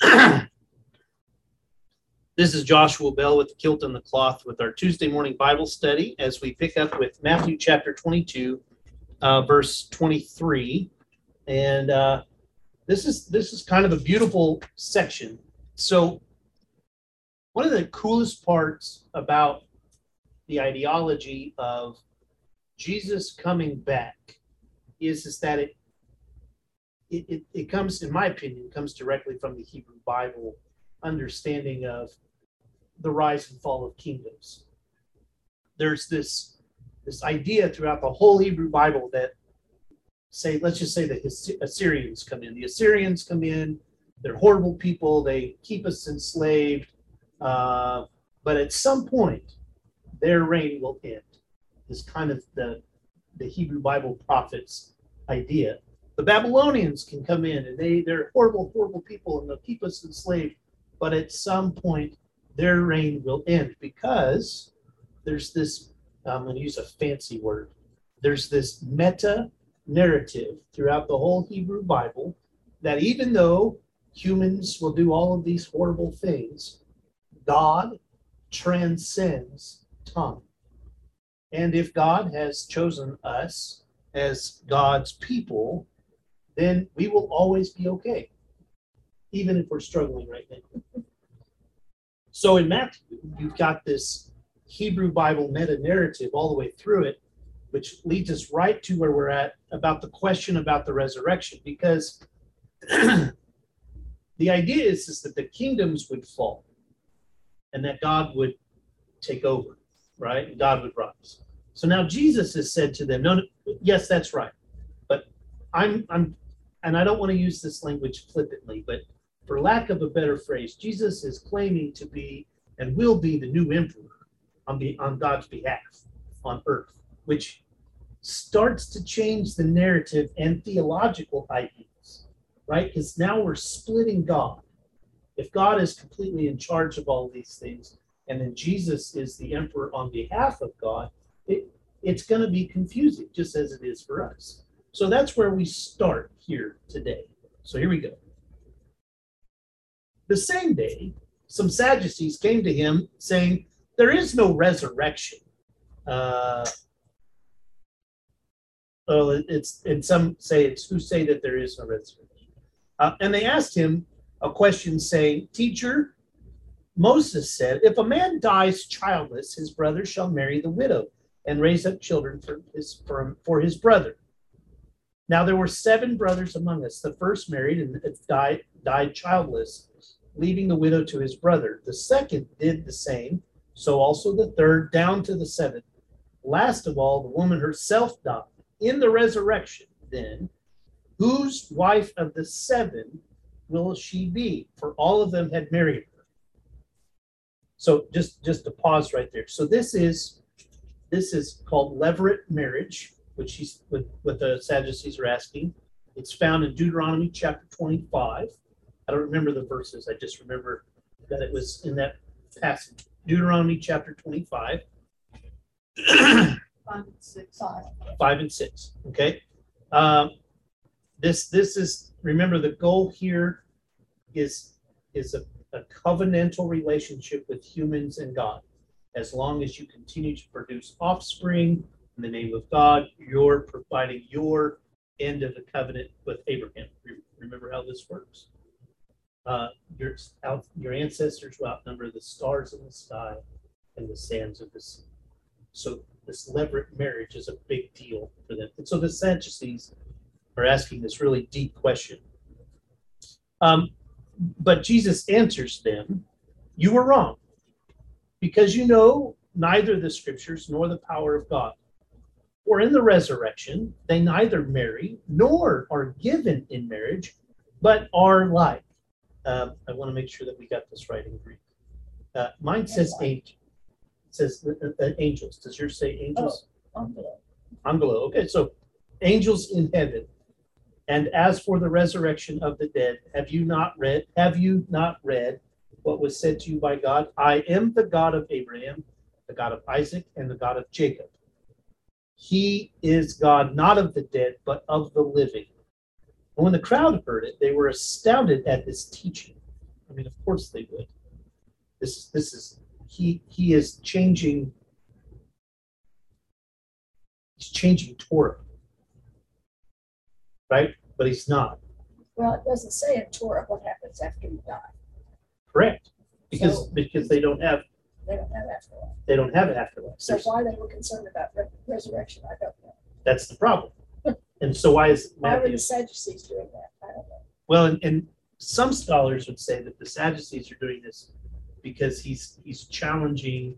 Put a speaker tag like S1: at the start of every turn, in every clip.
S1: this is Joshua Bell with the Kilt and the Cloth with our Tuesday morning Bible study as we pick up with Matthew chapter 22, uh, verse 23. And uh, this is this is kind of a beautiful section. So one of the coolest parts about the ideology of Jesus coming back is, is that it, it, it, it comes, in my opinion, comes directly from the Hebrew Bible understanding of the rise and fall of kingdoms. There's this this idea throughout the whole Hebrew Bible that say, let's just say the Assyrians come in. The Assyrians come in, they're horrible people, they keep us enslaved, uh, but at some point, their reign will end. Is kind of the the Hebrew Bible prophets idea. The Babylonians can come in and they they're horrible, horrible people and they'll keep us enslaved, but at some point their reign will end because there's this. I'm going to use a fancy word. There's this meta narrative throughout the whole Hebrew Bible that even though humans will do all of these horrible things, God transcends time. And if God has chosen us as God's people, then we will always be okay, even if we're struggling right now. so in Matthew, you've got this Hebrew Bible meta narrative all the way through it, which leads us right to where we're at about the question about the resurrection, because the idea is, is that the kingdoms would fall and that God would take over, right? And God would rise. So now Jesus has said to them, no, no, yes, that's right. But I'm, I'm, and I don't want to use this language flippantly, but for lack of a better phrase, Jesus is claiming to be and will be the new emperor on, the, on God's behalf on earth, which starts to change the narrative and theological ideas, right? Because now we're splitting God if God is completely in charge of all these things, and then Jesus is the emperor on behalf of God, it, it's going to be confusing, just as it is for us. So that's where we start here today. So here we go. The same day, some Sadducees came to him saying, There is no resurrection. Uh, well, it's and some say it's who say that there is no resurrection. Uh, and they asked him, a question saying, Teacher, Moses said, If a man dies childless, his brother shall marry the widow and raise up children for his, for, for his brother. Now there were seven brothers among us. The first married and uh, died, died childless, leaving the widow to his brother. The second did the same, so also the third, down to the seventh. Last of all, the woman herself died. In the resurrection, then, whose wife of the seven will she be? For all of them had married her. So just just to pause right there. So this is this is called levirate marriage, which he's what, what the Sadducees are asking. It's found in Deuteronomy chapter 25. I don't remember the verses. I just remember that it was in that passage. Deuteronomy chapter 25.
S2: Five and six.
S1: Five and six. Okay. Um, this this is remember the goal here is is a, a covenantal relationship with humans and God. As long as you continue to produce offspring in the name of God, you're providing your end of the covenant with Abraham. Remember how this works? Uh, your, your ancestors will outnumber the stars in the sky and the sands of the sea. So this levirate marriage is a big deal for them. And so the Sadducees are asking this really deep question. Um, but Jesus answers them, You were wrong, because you know neither the scriptures nor the power of God. For in the resurrection, they neither marry nor are given in marriage, but are like. Uh, I want to make sure that we got this right in Greek. Uh, mine says angel. It says uh, uh, angels. Does yours say angels?
S2: Oh, angelo.
S1: Angelo. Okay, so angels in heaven and as for the resurrection of the dead, have you not read? Have you not read what was said to you by God? I am the God of Abraham, the God of Isaac, and the God of Jacob. He is God not of the dead, but of the living. And when the crowd heard it, they were astounded at this teaching. I mean, of course they would. This, this is, he, he is changing. He's changing Torah. Right? But he's not,
S2: Well, it doesn't say in Torah what happens after you die.
S1: correct? Because,
S2: So-
S1: because they don't have,
S2: They don't have afterlife.
S1: they don't have an afterlife.
S2: So
S1: There's-
S2: why they were concerned about re- resurrection, I don't know.
S1: That's the problem. And so why is
S2: Why were
S1: Matthew?
S2: the Sadducees doing that? I don't know.
S1: Well, and, and some scholars would say that the Sadducees are doing this because he's he's challenging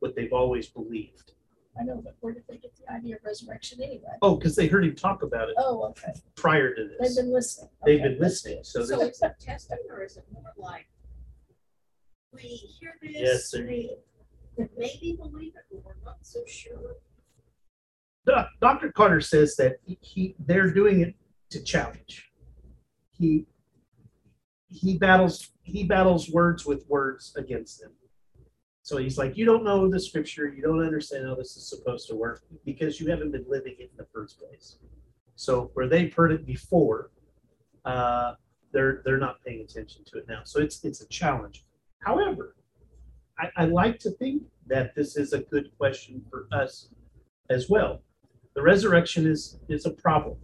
S1: what they've always believed.
S2: I know, but where did they get the idea of resurrection anyway?
S1: Oh, because they heard him talk about it
S2: Oh, okay.
S1: prior to this.
S2: They've
S1: this.
S2: been listening.
S1: They've
S2: Okay,
S1: been
S2: that's
S1: listening,
S2: good.
S1: so
S3: So
S1: this,
S3: is it testing or is it more like, we hear
S1: Yes,
S3: this,
S1: sir.
S3: we maybe believe it, but we're not so sure?
S1: Dr. Carter says that he- he they're doing it to challenge. He he battles he battles words with words against them. So he's like, you don't know the scripture, you don't understand how this is supposed to work because you haven't been living it in the first place. So where they've heard it before, uh, they're they're not paying attention to it now. So it's it's a challenge. However, I, I like to think that this is a good question for us as well. The resurrection is is a problem,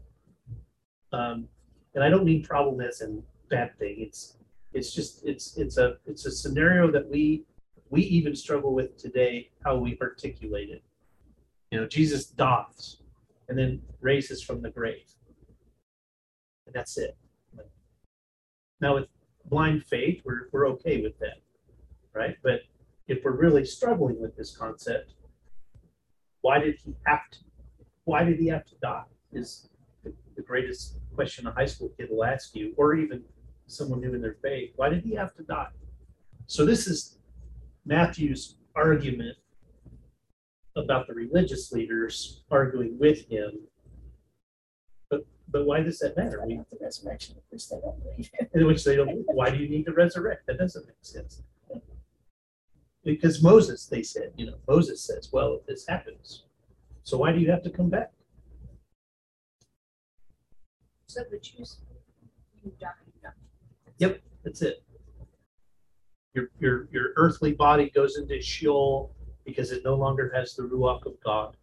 S1: um, and I don't mean problem as in bad thing. It's it's just it's it's a it's a scenario that we we even struggle with today how we articulate it. You know, Jesus dies and then raises from the grave, and that's it. Now with blind faith, we're we're okay with that, right? But if we're really struggling with this concept, why did he have to? Why did he have to die? Is the, the greatest question a high school kid will ask you, or even someone new in their faith. Why did he have to die? So this is Matthew's argument about the religious leaders arguing with him. But but why does that matter?
S2: About the resurrection, course, they don't believe
S1: in which they don't. Why do you need to resurrect? That doesn't make sense. Because Moses, they said, you know, Moses says, well, if this happens, so why do you have to come back?
S3: So the Jews, you die, you die.
S1: That's it. Your your your earthly body goes into Sheol because it no longer has the ruach of God.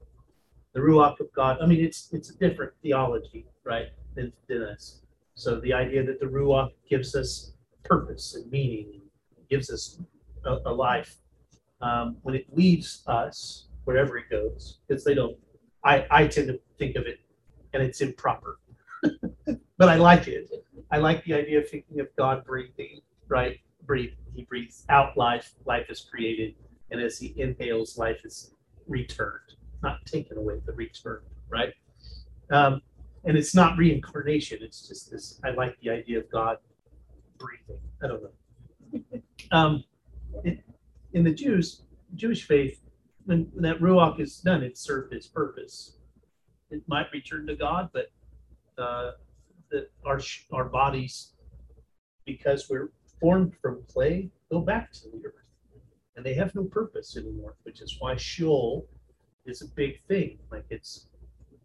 S1: The ruach of God. I mean, it's it's a different theology, right, than, than us. So the idea that the ruach gives us purpose and meaning, gives us a, a life. Um, when it leaves us, wherever it goes, because they don't. I I tend to think of it, and it's improper. but I like it. I like the idea of thinking of God breathing, right? Breathe. He breathes out life, life is created, and as he inhales, life is returned, not taken away, but returned, right? Um, and it's not reincarnation. It's just this. I like the idea of God breathing. I don't know. um, it, in the Jews, Jewish faith, when, when that ruach is done, it served its purpose. It might return to God, but uh, that our our bodies, because we're formed from clay, go back to the earth, and they have no purpose anymore. Which is why Sheol is a big thing. Like it's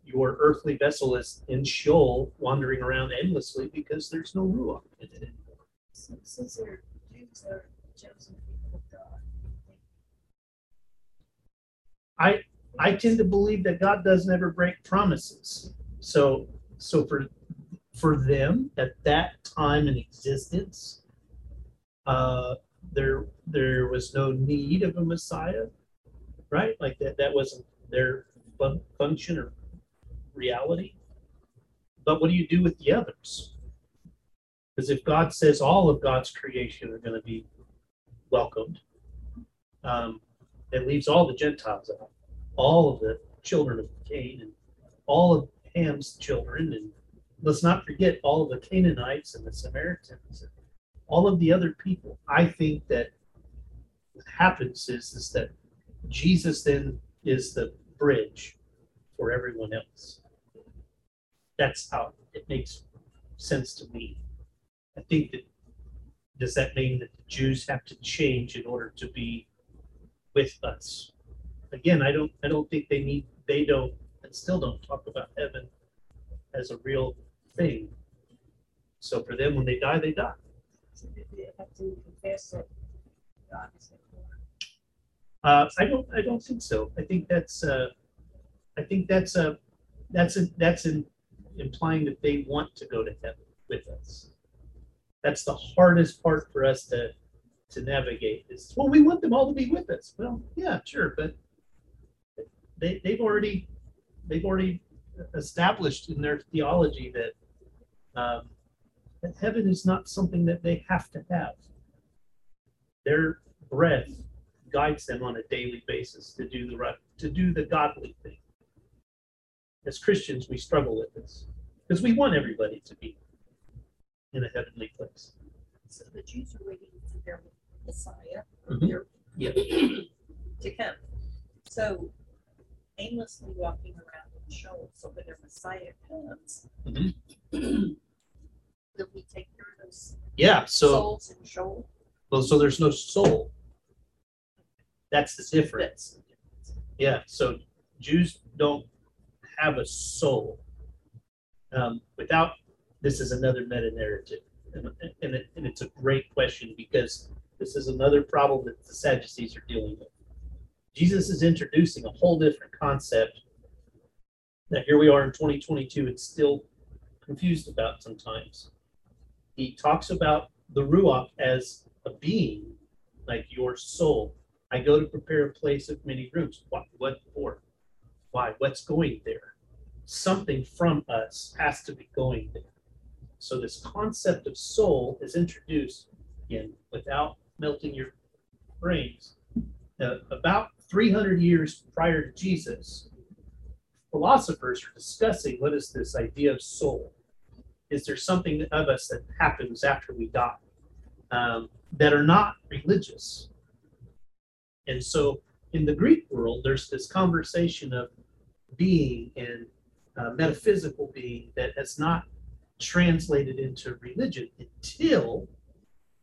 S1: your earthly vessel is in Sheol, wandering around endlessly because there's no ruach in it anymore.
S2: Since since they're Jews, they're chosen people of God.
S1: I I tend to believe that God doesn't ever break promises. So so for for them at that time in existence, uh, there there was no need of a Messiah, right? Like that that wasn't their fun, function or reality. But what do you do with the others? Because if God says all of God's creation are going to be welcomed, um, it leaves all the Gentiles out all of the children of Cain and all of Ham's children, and let's not forget all of the Canaanites and the Samaritans, and all of the other people. I think that what happens is, is that Jesus then is the bridge for everyone else. That's how it makes sense to me. I think that does that mean that the Jews have to change in order to be with us? again, I don't, I don't think they need, they don't, and still don't talk about heaven as a real thing. So for them, when they die, they die. Uh, I don't, I don't think so. I think that's, uh, I think that's a, that's a, that's in, implying that they want to go to heaven with us. That's the hardest part for us to, to navigate is, well, we want them all to be with us. Well, yeah, sure, but they, they've already, they've already established in their theology that, um, that heaven is not something that they have to have. Their breath guides them on a daily basis to do the right, to do the godly thing. As Christians, we struggle with this because we want everybody to be in a heavenly place.
S3: So the Jews are waiting for their Messiah,
S1: Mhm.
S3: their,
S1: Yeah.
S3: to come. So aimlessly walking around in Sheol, so when their Messiah comes,
S1: Mhm.
S3: will he take care of those
S1: Yeah, so
S3: souls in Sheol?
S1: well, so there's no soul. That's the difference.
S3: That's the difference.
S1: Yeah, so Jews don't have a soul. Um, without this is another meta narrative, and, and, it, and it's a great question because this is another problem that the Sadducees are dealing with. Jesus is introducing a whole different concept that here we are in 2022 and still confused about sometimes. He talks about the Ruach as a being, like your soul. I go to prepare a place of many rooms. What, what for? Why? What's going there? Something from us has to be going there. So this concept of soul is introduced again without melting your brains. Uh, about 300 years prior to Jesus, philosophers are discussing what is this idea of soul. Is there something of us that happens after we die um, that are not religious? And so in the Greek world, there's this conversation of being and uh, metaphysical being that has not translated into religion until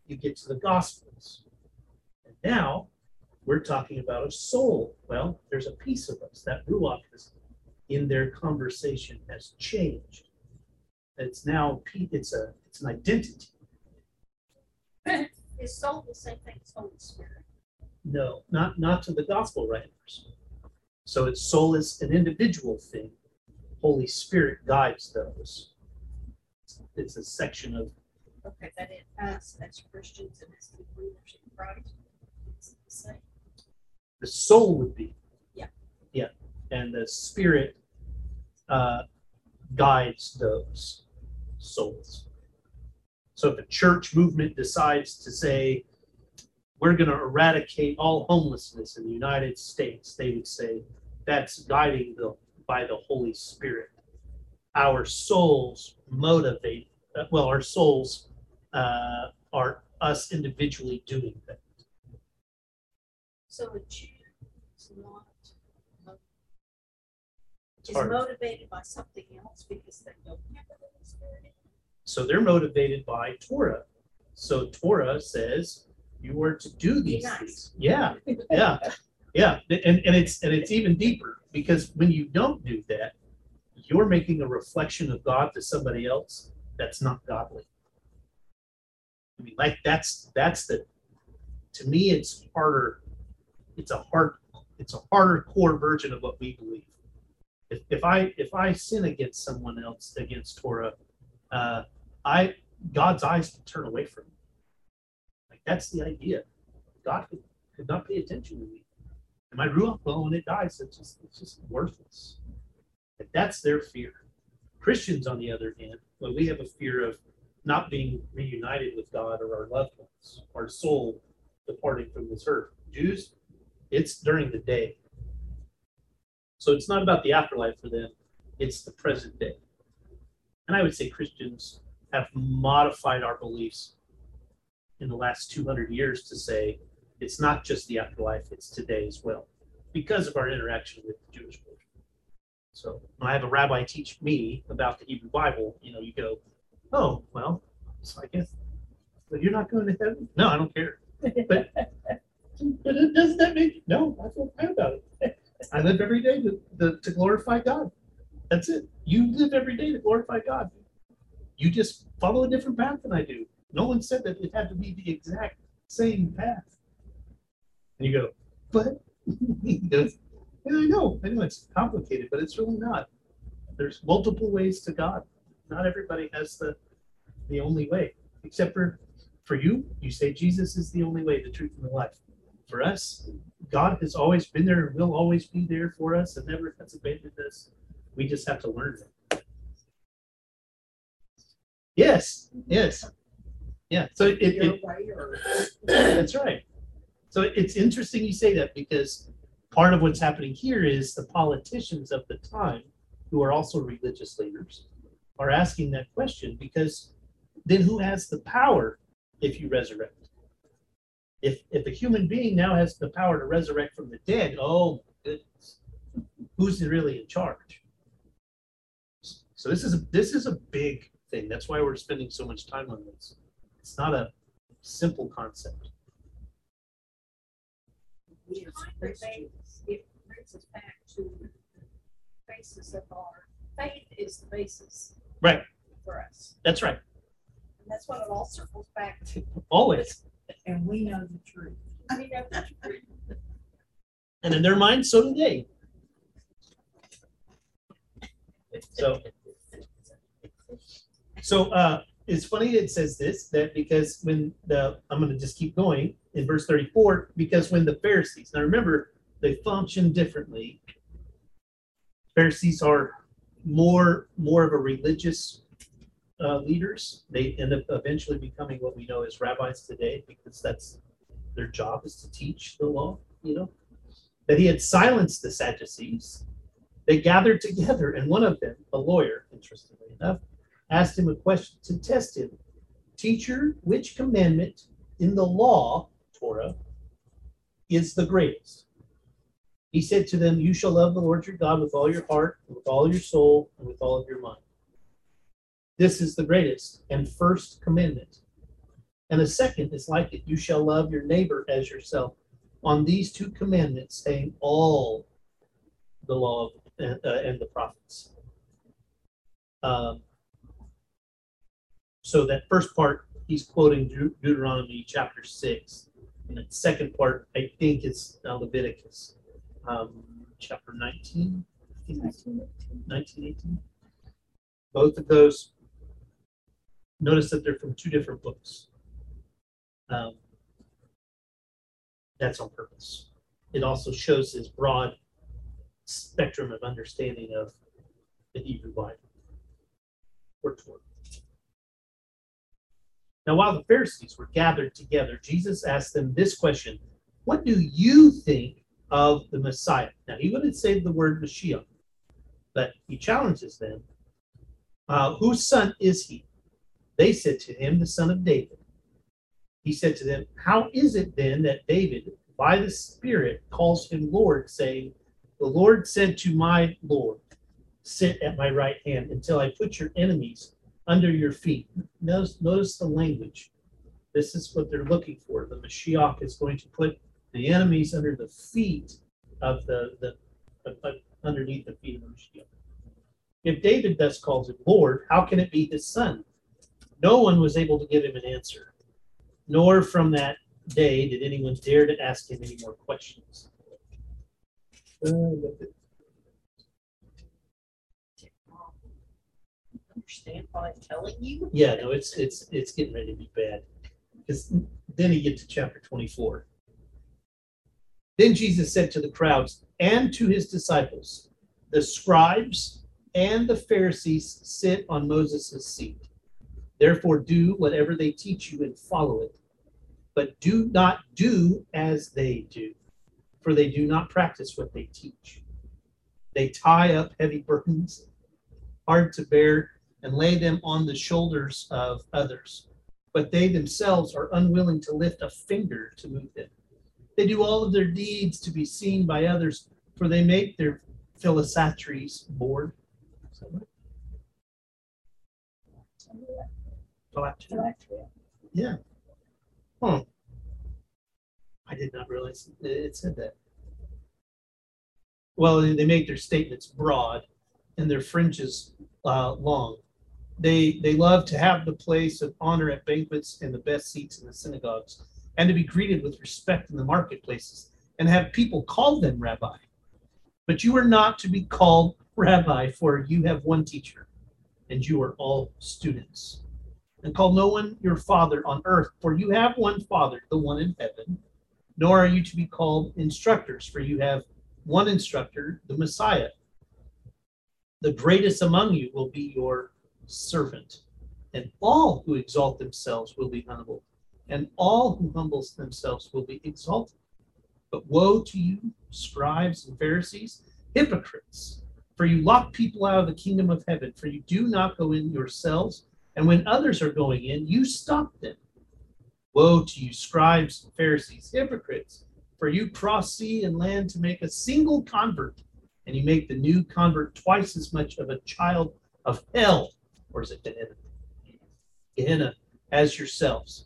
S1: you get to the And now we're talking about a soul. Well, there's a piece of us that Ruach is in their conversation has changed. It's now it's a it's an identity.
S3: Is soul the same thing as Holy Spirit?
S1: No, not not to the gospel writers. So it's soul is an individual thing. Holy Spirit guides those. It's a section of
S3: Okay, that in us as Christians and as the believers in Christ, it's the same.
S1: the soul would be.
S3: Yeah.
S1: Yeah, and the spirit uh, guides those souls. So if a church movement decides to say, we're going to eradicate all homelessness in the United States, they would say that's guiding them by the Holy Spirit. Our souls motivate, uh, well, our souls uh, are us individually doing that.
S3: So a Jew is not mo-
S1: It's
S3: is
S1: hard.
S3: motivated by something else because they don't have the Holy Spirit.
S1: So they're motivated by Torah. So Torah says you are to do these
S3: nice.
S1: things. Yeah, yeah, yeah. And, and it's and it's even deeper because when you don't do that, you're making a reflection of God to somebody else that's not godly. I mean, like that's that's the to me it's harder. It's a hard it's a harder core version of what we believe. If, if I if I sin against someone else against Torah, uh, I God's eyes can turn away from me. Like that's the idea. God could, could not pay attention to me. And my ruach, well, when it dies, it's just it's just worthless. That's their fear. Christians, on the other hand, well, we have a fear of not being reunited with God or our loved ones, our soul departing from this earth. Jews, it's during the day. So it's not about the afterlife for them, it's the present day. And I would say Christians have modified our beliefs in the last 200 years to say it's not just the afterlife, it's today as well, because of our interaction with the Jewish culture. So when I have a rabbi teach me about the Hebrew Bible, you know, you go, oh, well, so I guess, but you're not going to heaven? No, I don't care. But, but it- doesn't that make, no, I feel bad about it. I live every day to, to, to glorify God. That's it. You live every day to glorify God. You just follow a different path than I do. No one said that it had to be the exact same path. And you go, but he goes, yeah, I know, I know it's complicated, but it's really not. There's multiple ways to God. Not everybody has the the only way, except for for you. You say Jesus is the only way, the truth, and the life. For us, God has always been there and will always be there for us and never has abandoned us. We just have to learn it. Yes, yes. Yeah. So it, it, it that's right. So it's interesting you say that because part of what's happening here is the politicians of the time, who are also religious leaders, are asking that question because then who has the power if you resurrect? If if a human being now has the power to resurrect from the dead, oh goodness, who's really in charge? So this is a this is a big thing. That's why we're spending so much time on this. It's not a simple concept.
S2: It brings us back to the basis of our faith is the basis.
S1: Right.
S2: For us.
S1: That's right.
S2: And that's what it all circles back to.
S1: Always.
S3: And we know the truth.
S2: I mean, that's true.
S1: And in their mind, so do they. So, so uh, it's funny it says this that because when the I'm going to just keep going in verse 34 because when the Pharisees now remember they function differently. Pharisees are more more of a religious uh, leaders. They end up eventually becoming what we know as rabbis today because that's their job is to teach the law. You know that he had silenced the Sadducees. They gathered together, and one of them, a lawyer, interestingly enough, asked him a question to test him. Teacher, which commandment in the law, Torah, is the greatest? He said to them, You shall love the Lord your God with all your heart, and with all your soul, and with all of your mind. This is the greatest and first commandment. And the second is like it you shall love your neighbor as yourself. On these two commandments hang all the law of, uh, uh, and the prophets. Um, so that first part, he's quoting Deut- Deuteronomy chapter six. And the second part, I think uh, Leviticus um, chapter 19, I think it's 19, 18. Both of those, notice that they're from two different books. Um, that's on purpose. It also shows his broad spectrum of understanding of the Hebrew Bible. Or Torah. Now, while the Pharisees were gathered together, Jesus asked them this question What do you think of the Messiah? Now, he wouldn't say the word Mashiach, but he challenges them uh, Whose son is he? They said to him, The son of David. He said to them, How is it then that David, by the Spirit, calls him Lord, saying, The Lord said to my Lord, Sit at my right hand until I put your enemies under your feet. Notice, notice the language. This is what they're looking for. The Mashiach is going to put the enemies under the feet of the, the uh, underneath the feet of the Mashiach. If David thus calls him Lord, how can it be his son? No one was able to give him an answer, nor from that day did anyone dare to ask him any more questions. Uh,
S3: Understand what I'm telling you?
S1: Yeah, no, it's it's it's getting ready to be bad. Because then you get to chapter 24. Then Jesus said to the crowds and to his disciples, The scribes and the Pharisees sit on Moses' seat. Therefore, do whatever they teach you and follow it. But do not do as they do, for they do not practice what they teach. They tie up heavy burdens, hard to bear, and lay them on the shoulders of others. But they themselves are unwilling to lift a finger to move them. They do all of their deeds to be seen by others, for they make their philosophies bored. Yeah. Huh. I did not realize it said that. Well, they make their statements broad and their fringes uh, long. They they love to have the place of honor at banquets and the best seats in the synagogues, and to be greeted with respect in the marketplaces, and have people call them rabbi. But you are not to be called rabbi, for you have one teacher, and you are all students. And call no one your father on earth, for you have one father, the one in heaven. Nor are you to be called instructors, for you have one instructor, the Messiah. The greatest among you will be your servant, and all who exalt themselves will be humbled, and all who humbles themselves will be exalted. But woe to you, scribes and Pharisees, hypocrites, for you lock people out of the kingdom of heaven, for you do not go in yourselves, and when others are going in, you stop them. Woe to you, scribes and Pharisees, hypocrites, for you cross sea and land to make a single convert, and you make the new convert twice as much of a child of hell, or is it Gehenna? Gehenna as yourselves.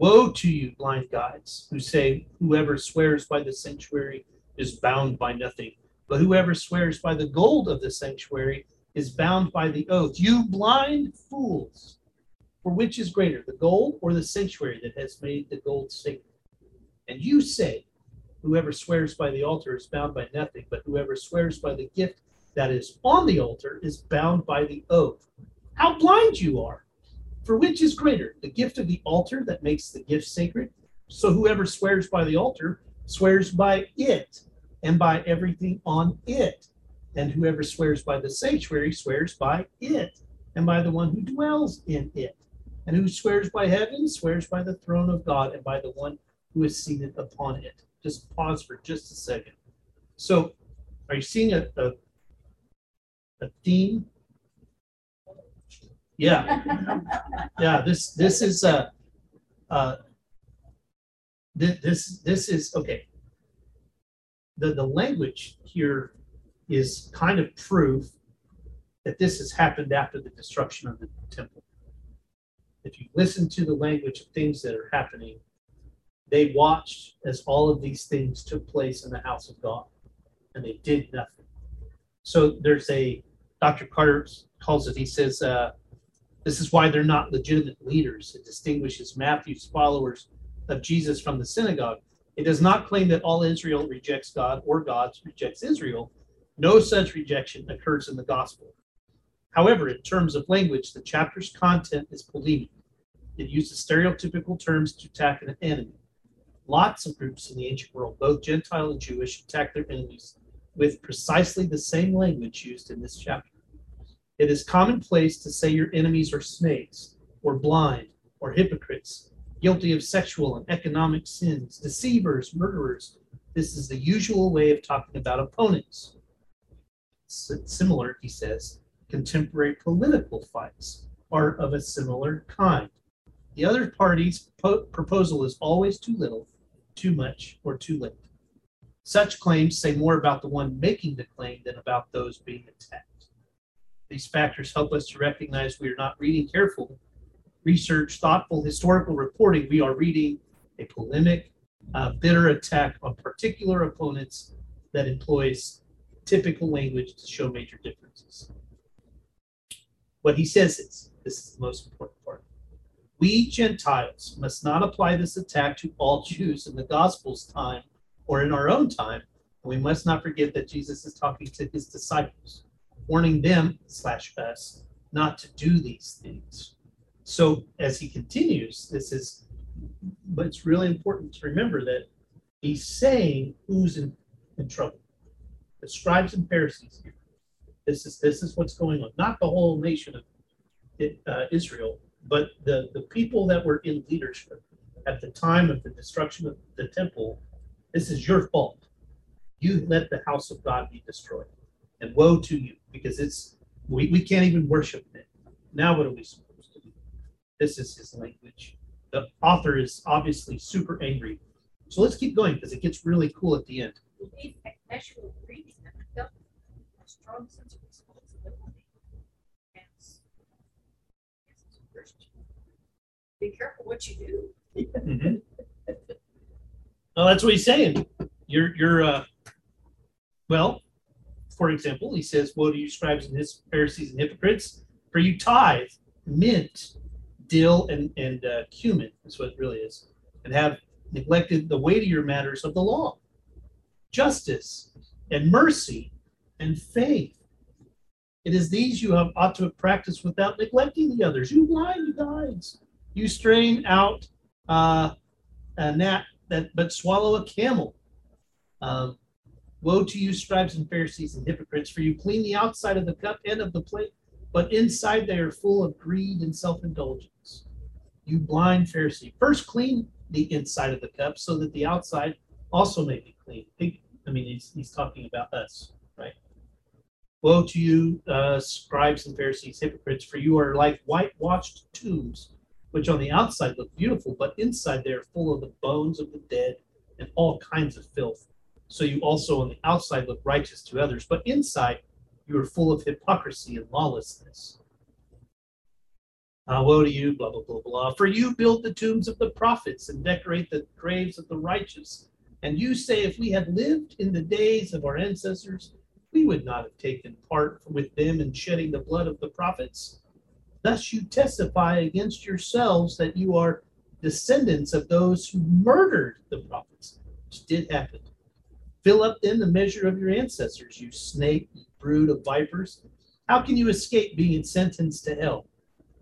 S1: Woe to you, blind guides, who say, Whoever swears by the sanctuary is bound by nothing, but whoever swears by the gold of the sanctuary is bound by the oath. You blind fools! For which is greater, the gold or the sanctuary that has made the gold sacred? And you say, Whoever swears by the altar is bound by nothing, but whoever swears by the gift that is on the altar is bound by the oath. How blind you are! For which is greater, the gift of the altar that makes the gift sacred? So whoever swears by the altar swears by it and by everything on it. And whoever swears by the sanctuary swears by it and by the one who dwells in it. And who swears by heaven swears by the throne of God and by the one who is seated upon it. Just pause for just a second. So, are you seeing a, a, a theme? Yeah, yeah. This this is uh, uh, this this this is okay. The the language here is kind of proof that this has happened after the destruction of the temple. If you listen to the language of things that are happening, they watched as all of these things took place in the house of God, and they did nothing. So there's a Dr. Carter calls it. He says uh, this is why they're not legitimate leaders. It distinguishes Matthew's followers of Jesus from the synagogue. It does not claim that all Israel rejects God or God rejects Israel. No such rejection occurs in the gospel. However, in terms of language, the chapter's content is polemic. It uses stereotypical terms to attack an enemy. Lots of groups in the ancient world, both Gentile and Jewish, attack their enemies with precisely the same language used in this chapter. It is commonplace to say your enemies are snakes, or blind, or hypocrites, guilty of sexual and economic sins, deceivers, murderers. This is the usual way of talking about opponents. S- Similar, he says, contemporary political fights are of a similar kind. The other party's po- proposal is always too little, too much, or too late. Such claims say more about the one making the claim than about those being attacked. These factors help us to recognize we are not reading careful research, thoughtful historical reporting. We are reading a polemic, uh, bitter attack on particular opponents that employs typical language to show major differences. What he says is this is the most important part. We Gentiles must not apply this attack to all Jews in the gospel's time or in our own time. We must not forget that Jesus is talking to his disciples, warning them slash us not to do these things. So as he continues, this is but it's really important to remember that he's saying who's in, in trouble. The scribes and Pharisees here. This is this is what's going on. Not the whole nation of uh, Israel, but the the people that were in leadership at the time of the destruction of the temple. This is your fault. You let the house of God be destroyed, and woe to you because it's we, we can't even worship it. Now what are we supposed to do? This is his language. The author is obviously super angry. So let's keep going because it gets really cool at the end.
S2: Indeed, as you were reading them, I felt a strong sense of responsibility. As, as a Christian. Be careful what you do.
S1: Mhm. Well, that's what he's saying. You're, you're, uh, well, for example, he says, Woe to you, scribes and his Pharisees and hypocrites, For you tithe mint, dill, and, and uh, cumin, is what it really is, and have neglected the weightier matters of the law justice, and mercy, and faith. It is these you have ought to have practiced without neglecting the others. You blind guides. You strain out uh, a gnat that but swallow a camel. Um, woe to you, scribes and Pharisees and hypocrites, for you clean the outside of the cup and of the plate, but inside they are full of greed and self-indulgence. You blind Pharisee, first clean the inside of the cup so that the outside also may be clean. I mean, he's, he's talking about us, right? Woe to you, uh, scribes and Pharisees, hypocrites, for you are like whitewashed tombs, which on the outside look beautiful, but inside they are full of the bones of the dead and all kinds of filth. So you also on the outside look righteous to others, but inside you are full of hypocrisy and lawlessness. Uh, woe to you, blah, blah, blah, blah. For you build the tombs of the prophets and decorate the graves of the righteous. And you say, if we had lived in the days of our ancestors, we would not have taken part with them in shedding the blood of the prophets. Thus you testify against yourselves that you are descendants of those who murdered the prophets, which did happen. Fill up then the measure of your ancestors, you snake, you brood of vipers. How can you escape being sentenced to hell?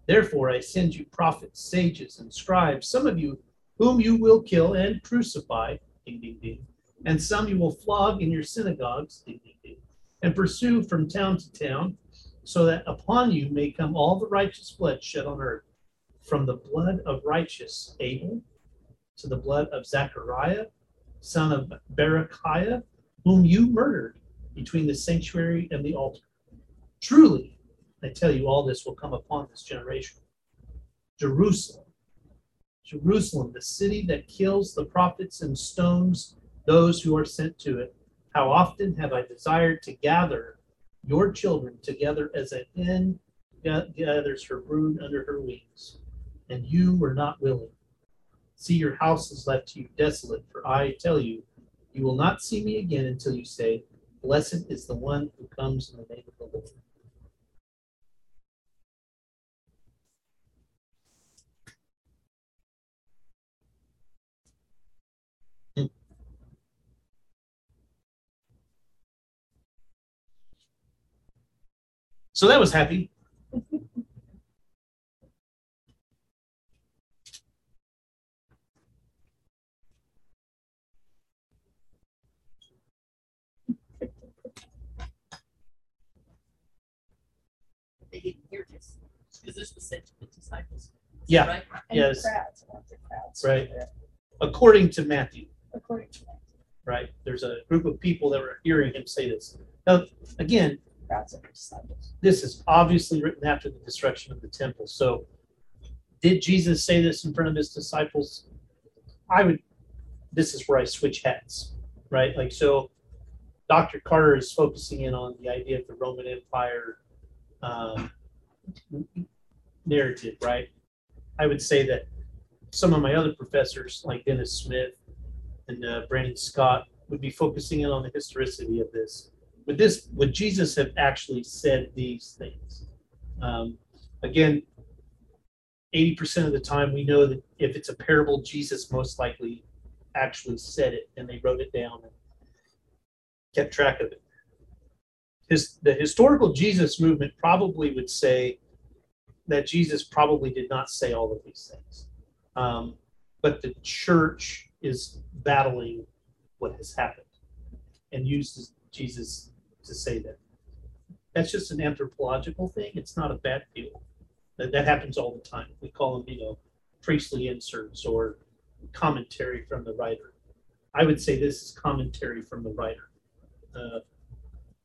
S1: Therefore I send you prophets, sages, and scribes, some of you whom you will kill and crucify, ding, ding, ding, and some you will flog in your synagogues, ding, ding, ding, and pursue from town to town, so that upon you may come all the righteous blood shed on earth, from the blood of righteous Abel to the blood of Zechariah, son of Berechiah, whom you murdered between the sanctuary and the altar. Truly, I tell you, all this will come upon this generation. Jerusalem, Jerusalem, the city that kills the prophets and stones those who are sent to it. How often have I desired to gather your children together as a hen gathers her brood under her wings, and you were not willing. See, your house is left to you desolate, for I tell you, you will not see me again until you say, Blessed is the one who comes in the name of the Lord. So that was happy.
S3: because this was sent to the disciples.
S1: Yeah.
S3: Right?
S2: And
S1: Yes.
S2: crowds, crowds.
S1: Right. According to Matthew,
S2: According to that,
S1: right? There's a group of people that were hearing him say this. Now, again,
S2: crowds of disciples.
S1: this is obviously written after the destruction of the temple. So, did Jesus say this in front of his disciples? I would, this is where I switch hats, right? Like, so Dr. Carter is focusing in on the idea of the Roman Empire um, narrative, right? I would say that some of my other professors, like Dennis Smith and uh, Brandon Scott, would be focusing in on the historicity of this. Would this would jesus have actually said these things? Um, again 80% of the time we know that if it's a parable jesus most likely actually said it and they wrote it down and kept track of it. His the historical jesus movement probably would say that jesus probably did not say all of these things um, but the church is battling what has happened and uses jesus to say that. That's just an anthropological thing. It's not a bad deal. That, that happens all the time. We call them, you know, priestly inserts or commentary from the writer. I would say this is commentary from the writer uh,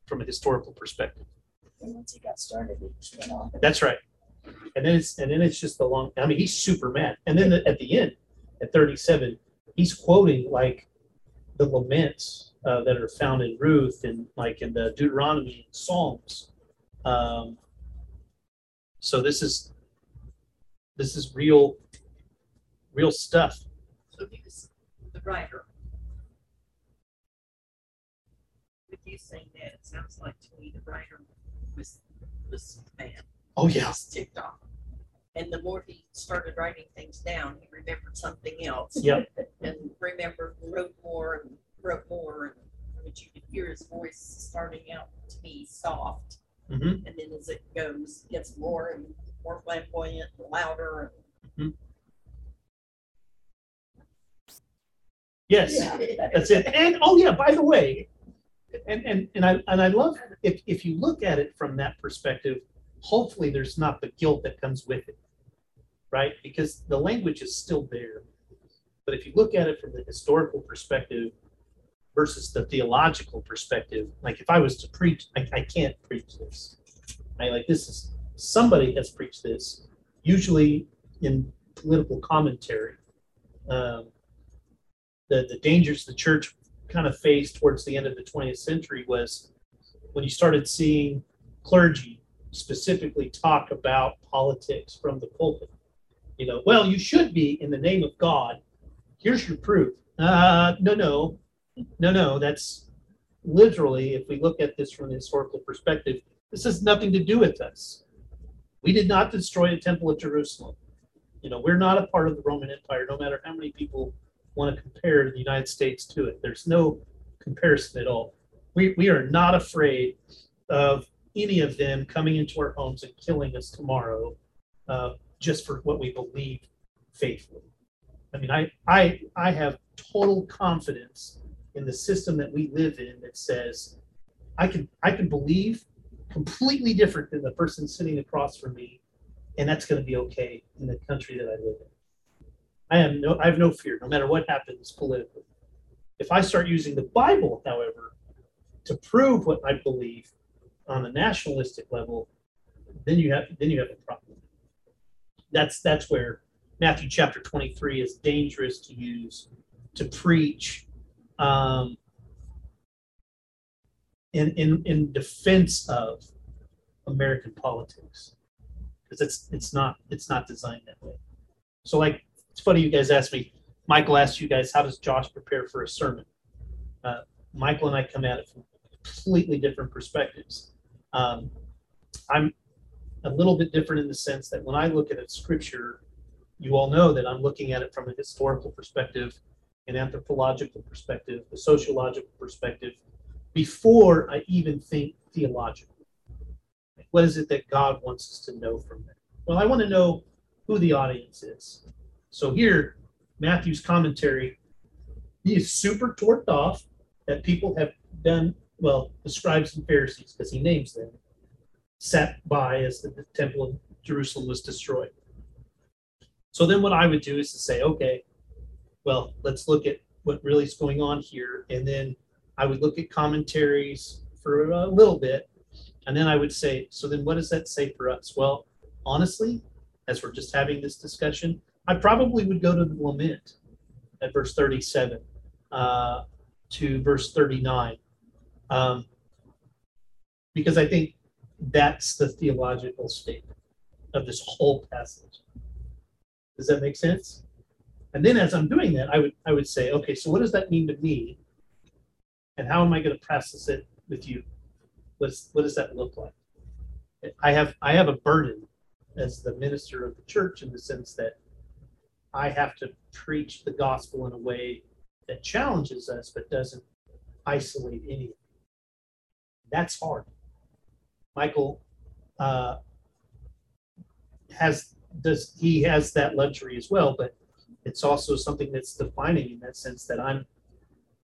S1: from a historical perspective.
S2: And once he got started, it just went on.
S1: That's right. And then it's and then it's just the long. I mean, he's super mad. And then at the end, at 37, he's quoting like the laments uh, that are found in Ruth and like in the Deuteronomy and Psalms. Um, so this is this is real real stuff.
S3: So he was the writer. With you saying that, it sounds like to me the writer was was man.
S1: Oh, yeah.
S3: Just ticked off. And the more he started writing things down, he remembered something else.
S1: Yep.
S3: And remembered, wrote more and wrote more, and but you could hear his voice starting out to be soft.
S1: Mhm.
S3: And then as it goes, gets more and more flamboyant, and louder.
S1: Yes.
S3: and-
S1: That's it. And oh yeah, by the way, and and and I and I love if if you look at it from that perspective, hopefully there's not the guilt that comes with it. Right? Because the language is still there. But if you look at it from the historical perspective versus the theological perspective, like if I was to preach, I, I can't preach this. I like this is somebody has preached this, usually in political commentary. Um, the, the dangers the church kind of faced towards the end of the 20th century was when you started seeing clergy specifically talk about politics from the pulpit. You know, well, you should be in the name of God. Here's your proof. Uh, no, no, no, no. That's literally, if we look at this from a historical perspective, this has nothing to do with us. We did not destroy the Temple of Jerusalem. You know, we're not a part of the Roman Empire, no matter how many people want to compare the United States to it. There's no comparison at all. We, we are not afraid of any of them coming into our homes and killing us tomorrow uh, just for what we believe faithfully. I mean, I, I, I have total confidence in the system that we live in that says I can, I can believe completely different than the person sitting across from me, and that's going to be okay in the country that I live in. I am no, I have no fear, no matter what happens politically. If I start using the Bible, however, to prove what I believe on a nationalistic level, then you have then you have a problem. That's that's where Matthew chapter 23 is dangerous to use to preach um, in, in in defense of American politics because it's it's not it's not designed that way. So like it's funny you guys asked me. Michael asked you guys, how does Josh prepare for a sermon? Uh, Michael and I come at it from completely different perspectives. Um, I'm a little bit different in the sense that when I look at a scripture, you all know that I'm looking at it from a historical perspective, an anthropological perspective, a sociological perspective, before I even think theologically. What is it that God wants us to know from that? Well, I want to know who the audience is. So here, Matthew's commentary, he is super torqued off that people have done, well, the scribes and Pharisees, because he names them, sat by as the temple of Jerusalem was destroyed. So then what I would do is to say, okay, well, let's look at what really is going on here. And then I would look at commentaries for a little bit. And then I would say, so then what does that say for us? Well, honestly, as we're just having this discussion, I probably would go to the lament at verse 37 uh, to verse 39. Um, because I think that's the theological statement of this whole passage. Does that make sense? And then as I'm doing that, I would I would say, okay, so what does that mean to me? And how am I going to process it with you? What's what does that look like? I have I have a burden as the minister of the church in the sense that I have to preach the gospel in a way that challenges us but doesn't isolate anyone. That's hard. Michael uh, has does he has that luxury as well, but it's also something that's defining in that sense that I'm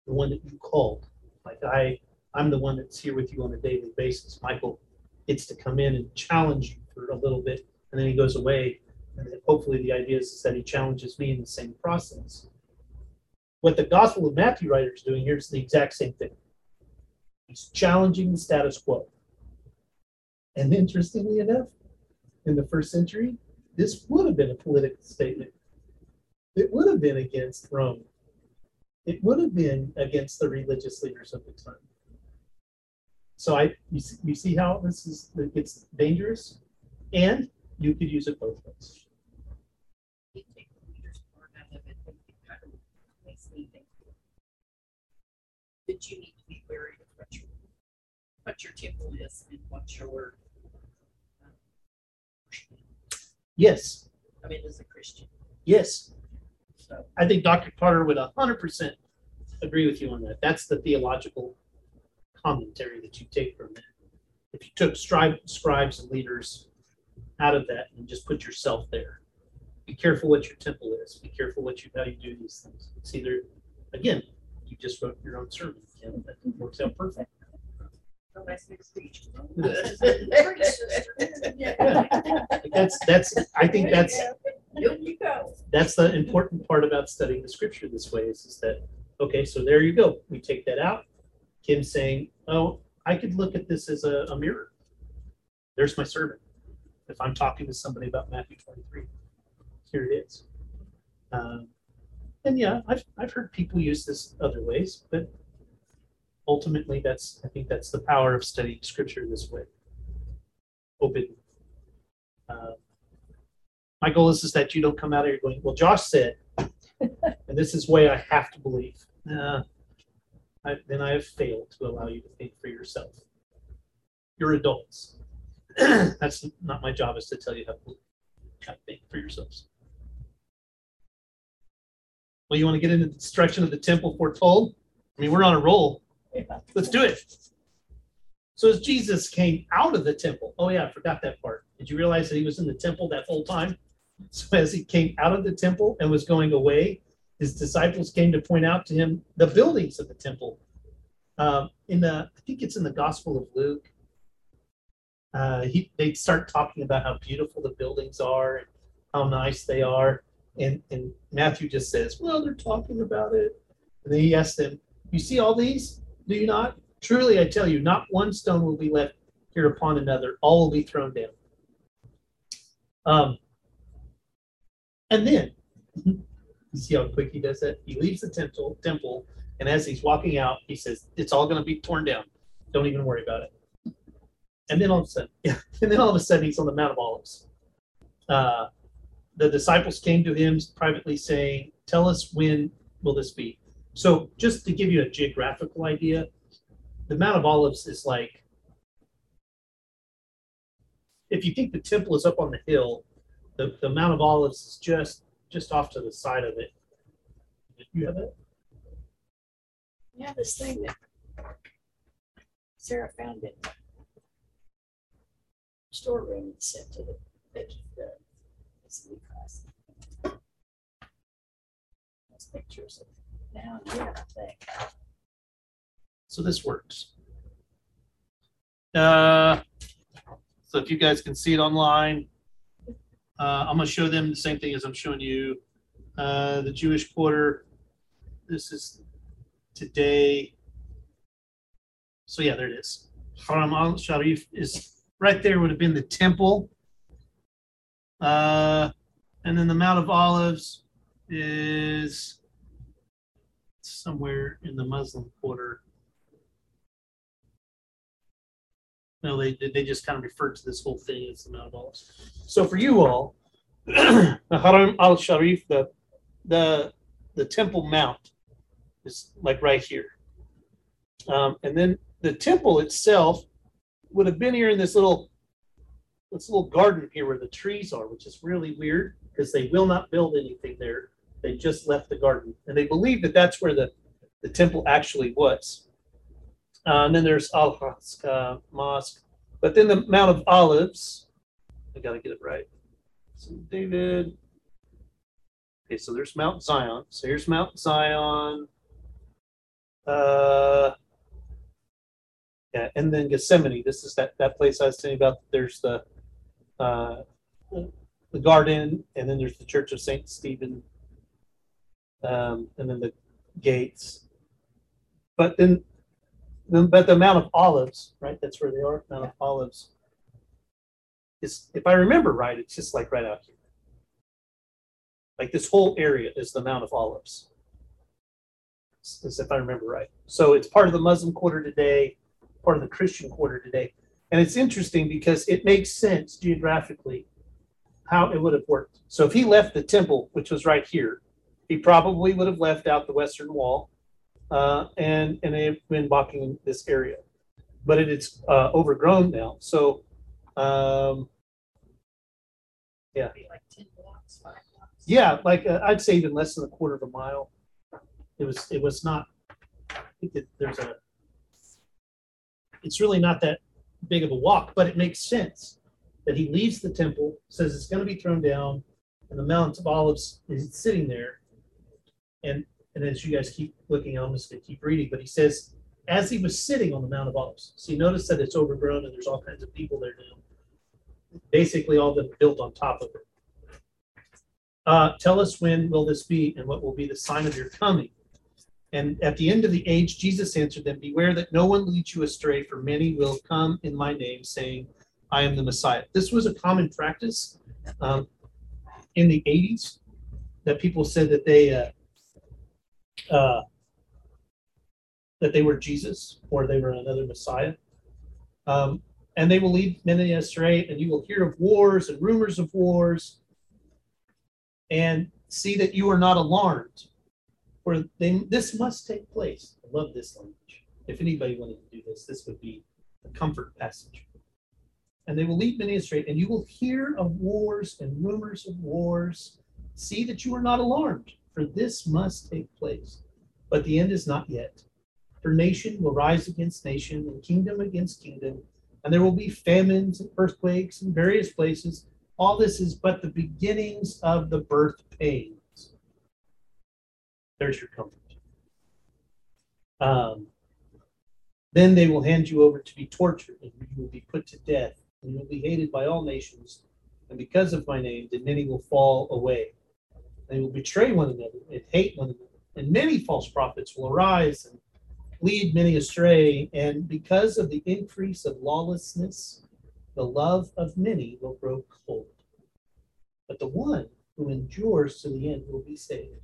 S1: the one that you called. Like I, I'm the one that's here with you on a daily basis. Michael gets to come in and challenge you for a little bit, and then he goes away. And hopefully the idea is that he challenges me in the same process. What the Gospel of Matthew writer is doing here is the exact same thing. He's challenging the status quo. And interestingly enough, in the first century, this would have been a political statement. It would have been against Rome. It would have been against the religious leaders of the time. So I, you see, you see how this is it gets dangerous, and you could use it both ways.
S3: That you need to be what your, temple is and what your um,
S1: Yes,
S3: I mean, as a Christian.
S1: yes.
S3: So,
S1: I think Dr. Carter would hundred percent agree with you on that. That's the theological commentary that you take from that. If you took scribe, scribes and leaders out of that and just put yourself there, be careful what your temple is. Be careful what you how you do these things. It's either again, you just wrote your own sermon. Kim, that works out perfect. That's that's I think that's that's the important part about studying the scripture this way is, is that okay so there you go. We take that out. Kim's saying oh i could look at this as a, a mirror. There's my sermon. If i'm talking to somebody about matthew 23 here it is. Um, and yeah I've, I've heard people use this other ways but ultimately that's i think that's the power of studying scripture this way open uh, my goal is, is that you don't come out of here going, well, Josh said, and this is way I have to believe. Uh, I, then I have failed to allow you to think for yourself. You're adults. That's not my job is to tell you how to think for yourselves. Well, you want to get into the destruction of the temple foretold? I mean, we're on a roll. Let's do it. So as Jesus came out of the temple, oh yeah, I forgot that part. Did you realize that he was in the temple that whole time? So as he came out of the temple and was going away, his disciples came to point out to him the buildings of the temple. Um, in the, I think it's in the Gospel of Luke. Uh, he, they start talking about how beautiful the buildings are and how nice they are, and and Matthew just says, "Well, they're talking about it." And then he asks them, "You see all these? Do you not? Truly, I tell you, not one stone will be left here upon another; all will be thrown down." Um, and then, you see how quick he does that? He leaves the temple, temple, and as he's walking out, he says, "It's all going to be torn down. Don't even worry about it." And then all of a sudden, yeah, and then all of a sudden, he's on the Mount of Olives. Uh, the disciples came to him privately, saying, "Tell us when will this be?" So, just to give you a geographical idea, the Mount of Olives is like if you think the temple is up on the hill, the, the Mount of Olives is just just off to the side of it. You have it?
S2: Yeah, this thing that Sarah found the storeroom and sent to the, the, the class. Those pictures of down here, I think.
S1: So this works. Uh, so if you guys can see it online, uh, I'm gonna show them the same thing as I'm showing you. Uh, the Jewish quarter. This is today. So yeah, there it is. Haram al Sharif is right there. Would have been the temple. Uh, and then the Mount of Olives is somewhere in the Muslim quarter. No, they they just kind of referred to this whole thing as the Mount of Olives. So for you all, the Haram al Sharif, the the the Temple Mount, is like right here, um, and then the temple itself would have been here in this little this little garden here where the trees are, which is really weird because they will not build anything there. They just left the garden, and they believe that that's where the the temple actually was. Uh, and then there's Al Aqsa Mosque. But then the Mount of Olives, I got to get it right. So David. Okay, so there's Mount Zion. So here's Mount Zion. Uh, yeah, and then Gethsemane. This is that, that place I was telling about. There's the uh, the garden, and then there's the Church of Saint Stephen, um, and then the gates. But then the- but the Mount of Olives, right? That's where they are. Mount of Olives. Is if I remember right, it's just like right out here. Like this whole area is the Mount of Olives. As if I remember right. So it's part of the Muslim quarter today, part of the Christian quarter today. And it's interesting because it makes sense geographically how it would have worked. So if he left the temple, which was right here, he probably would have left out the western wall uh, and and they've been blocking this area, but it is uh, overgrown now. So um, Yeah.
S2: Like ten blocks, five blocks.
S1: Yeah, like uh, I'd say even less than a quarter of a mile. It was, it was not, I think that there's a, it's really not that big of a walk, but it makes sense that he leaves the temple, says it's going to be thrown down, and the Mount of Olives is sitting there. And, and as you guys keep looking, I'm just going to keep reading, but he says, as he was sitting on the Mount of Olives, you notice that it's overgrown and there's all kinds of people there now. Basically, all of them built on top of it. Uh, tell us when will this be and what will be the sign of your coming? And at the end of the age, Jesus answered them, Beware that no one leads you astray, for many will come in my name, saying, I am the Messiah. This was a common practice um, in the 80s that people said that they uh, uh, that they were Jesus or they were another Messiah. Um, and they will lead many astray, and you will hear of wars and rumors of wars and see that you are not alarmed. For they, this must take place. I love this language. If anybody wanted to do this, this would be a comfort passage. And they will lead many astray, and you will hear of wars and rumors of wars. See that you are not alarmed, for this must take place. But the end is not yet. For nation will rise against nation, and kingdom against kingdom, and there will be famines and earthquakes in various places all this is but the beginnings of the birth pains. There's your comfort. Um, then they will hand you over to be tortured, and you will be put to death, and you will be hated by all nations. And because of my name, then many will fall away. They will betray one another and hate one another. And many false prophets will arise and lead many astray. And because of the increase of lawlessness, the love of many will grow cold. But the one who endures to the end will be saved.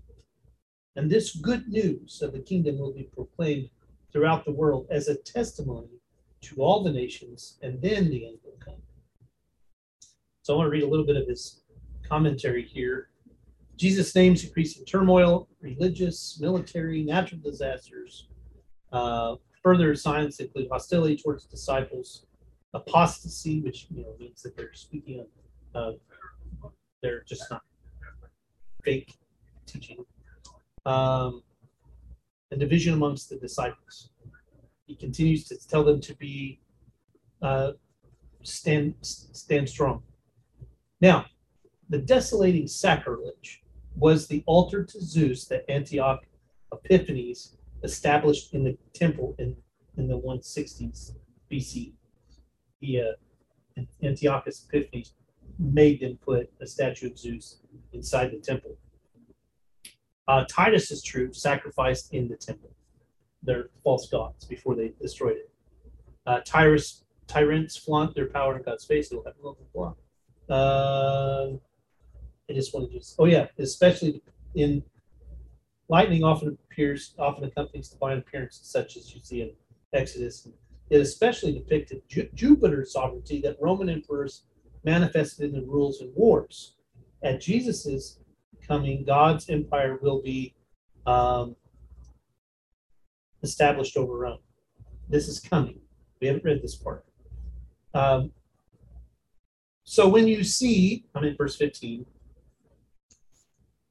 S1: And this good news of the kingdom will be proclaimed throughout the world as a testimony to all the nations, and then the end will come. So I want to read a little bit of his commentary here. Jesus' names increasing turmoil, religious, military, natural disasters. Uh, further signs include hostility towards disciples, apostasy, which you know means that they're speaking of, they're just not fake teaching, um, and division amongst the disciples. He continues to tell them to be uh, stand stand strong. Now, the desolating sacrilege was the altar to Zeus that Antioch Epiphanes established in the temple in, in the 160s BC he, uh, Antiochus Epiphanes made them put a statue of Zeus inside the temple. Uh, Titus's troops sacrificed in the temple their false gods before they destroyed it. Uh, Tyrus, tyrants flaunt their power in God's face. They will have. Uh, I just wanted to just, oh yeah, especially in lightning often appears, often accompanies divine appearances, such as you see in Exodus it especially depicted Ju- Jupiter's sovereignty that Roman emperors manifested in the rules and wars. At Jesus's coming, God's empire will be um, established over Rome. This is coming. We haven't read this part. Um, so when you see, I'm in verse 15,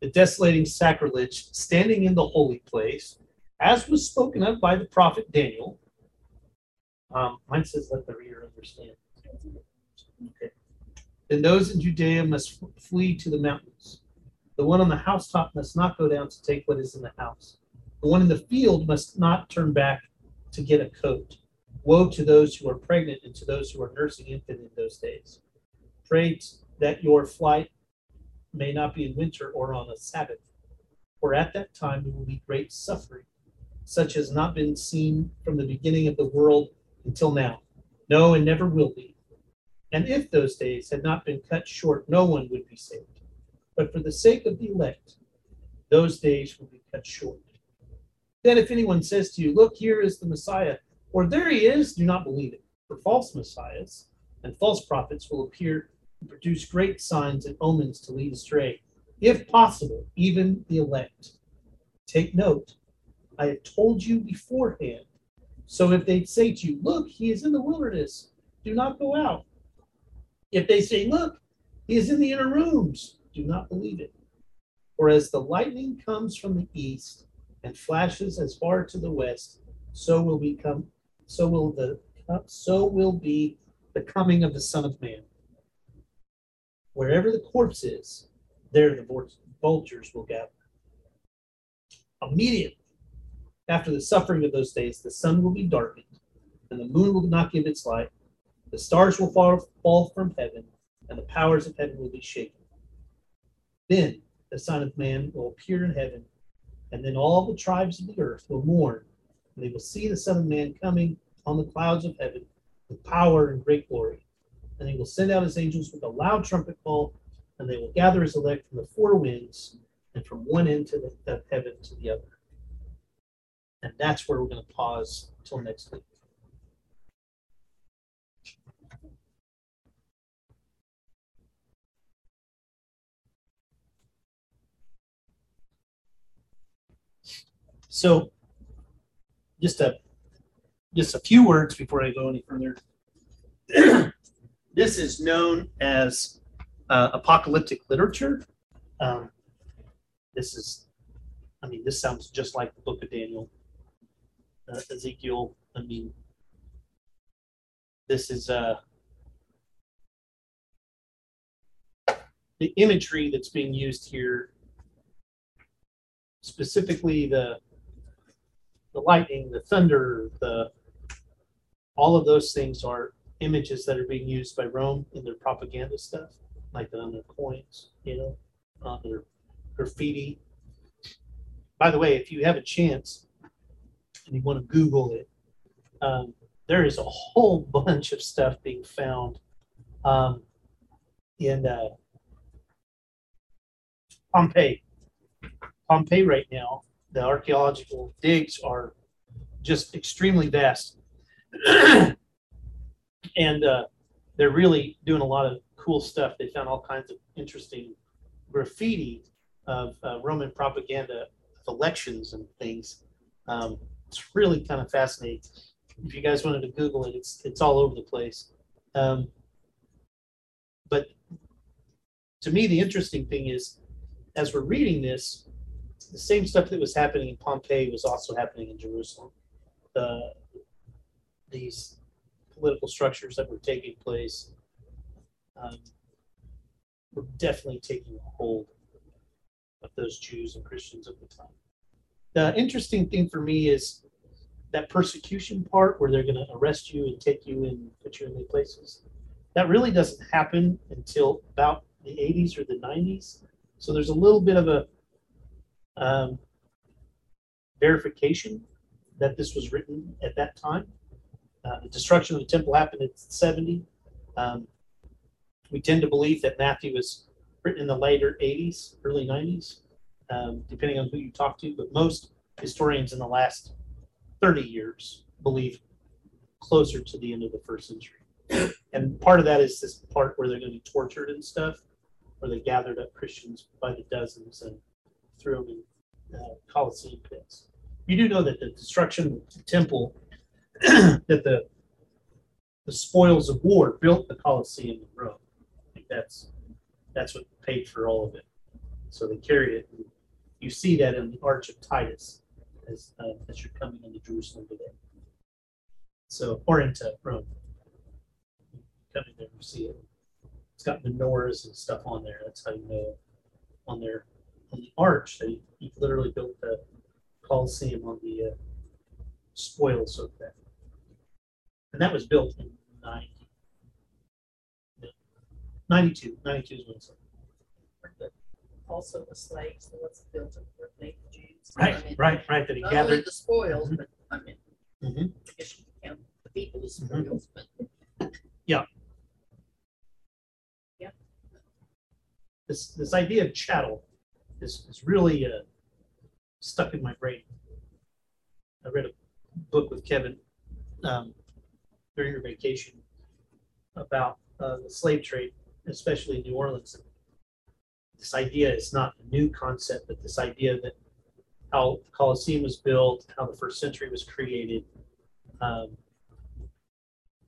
S1: the desolating sacrilege standing in the holy place, as was spoken of by the prophet Daniel, um, mine says, let the reader understand. Okay. Then those in Judea must flee to the mountains. The one on the housetop must not go down to take what is in the house. The one in the field must not turn back to get a coat. Woe to those who are pregnant and to those who are nursing infant in those days. Pray that your flight may not be in winter or on a Sabbath, for at that time there will be great suffering, such as not been seen from the beginning of the world until now. No, and never will be. And if those days had not been cut short, no one would be saved. But for the sake of the elect, those days will be cut short. Then, if anyone says to you, Look, here is the Messiah, or there he is, do not believe it. For false messiahs and false prophets will appear produce great signs and omens to lead astray, if possible, even the elect. Take note, I have told you beforehand so if they say to you, Look, he is in the wilderness, do not go out. If they say, Look, He is in the inner rooms. Do not believe it. For as the lightning comes from the east and flashes as far to the west, so will become, so will the, so will be the coming of the Son of Man. Wherever the corpse is, there the vultures will gather. Immediately after the suffering of those days, the sun will be darkened, and the moon will not give its light. The stars will fall, fall from heaven, and the powers of heaven will be shaken. Then the Son of Man will appear in heaven, and then all the tribes of the earth will mourn, and they will see the Son of Man coming on the clouds of heaven with power and great glory. And he will send out his angels with a loud trumpet call, and they will gather his elect from the four winds and from one end to the, of heaven to the other. And that's where we're going to pause until next week. So, just a just a few words before I go any further. this is known as uh, apocalyptic literature. Um, this is, I mean, this sounds just like the book of Daniel, uh, Ezekiel. I mean, this is uh, the imagery that's being used here, specifically the the lightning, the thunder, the all of those things are images that are being used by Rome in their propaganda stuff, like on their coins, you know, on their graffiti. By the way, if you have a chance and you want to Google it, um, there is a whole bunch of stuff being found um, in uh, Pompeii. Pompeii right now, the archaeological digs are just extremely vast. and uh, they're really doing a lot of cool stuff. They found all kinds of interesting graffiti of uh, Roman propaganda of elections and things. Um, it's really kind of fascinating. If you guys wanted to Google it, it's it's all over the place. Um, but to me, the interesting thing is, as we're reading this, the same stuff that was happening in Pompeii was also happening in Jerusalem. The these political structures that were taking place um, were definitely taking hold of those Jews and Christians of the time. The interesting thing for me is that persecution part where they're going to arrest you and take you and put you in places. That really doesn't happen until about the 80s or the 90s. So there's a little bit of a um, verification that this was written at that time. Uh, the destruction of the temple happened in 70. Um, we tend to believe that Matthew was written in the later 80s, early 90s, um, depending on who you talk to. But most historians in the last 30 years believe closer to the end of the first century. And part of that is this part where they're going to be tortured and stuff, where they gathered up Christians by the dozens and threw them in uh, Colosseum pits. You do know that the destruction of the temple, that the the spoils of war built the Colosseum in Rome. That's that's what paid for all of it. So they carried it. You see that in the Arch of Titus as uh, as you're coming into Jerusalem today. So or into Rome. Coming there, you see it. It's got menorahs and stuff on there. That's how you know on there on the arch they he literally built the Colosseum on the uh, spoils of that. And that was built in 90, 92. 92 is when it's
S3: Also the slaves, the ones that built it were native Jews. I
S1: right,
S3: mean,
S1: right, right. That he
S3: Not only
S1: gathered.
S3: the spoils,
S1: Mhm.
S3: but I mean,
S1: Mhm.
S3: I guess you count the people as
S1: Mhm.
S3: spoils, but
S1: This this idea of chattel is is really uh, stuck in my brain. I read a book with Kevin um, during her vacation about uh, the slave trade, especially in New Orleans. This idea is not a new concept, but this idea that how the Colosseum was built, how the first century was created, um,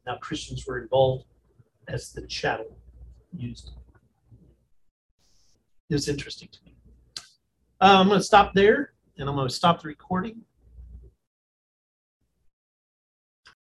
S1: how Christians were involved as the chattel used it was interesting to me. Uh, I'm going to stop there and I'm going to stop the recording